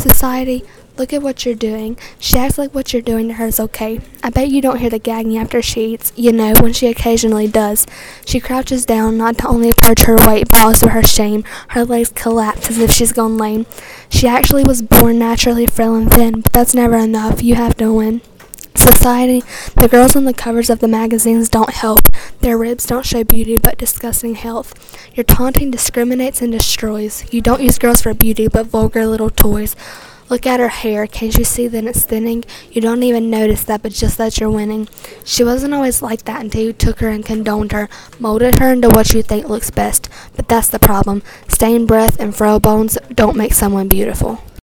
Society, look at what you're doing. She acts like what you're doing to her is okay. I bet you don't hear the gagging after she eats, you know, when she occasionally does. She crouches down, not to only purge her weight, but also her shame. Her legs collapse as if she's gone lame. She actually was born naturally frail and thin, but that's never enough. You have to win. Society, the girls on the covers of the magazines don't help. Their ribs don't show beauty but disgusting health. Your taunting discriminates and destroys. You don't use girls for beauty but vulgar little toys. Look at her hair. Can't you see that it's thinning? You don't even notice that, but just that you're winning. She wasn't always like that until you took her and condoned her, molded her into what you think looks best. But that's the problem. Stained breath and frail bones don't make someone beautiful.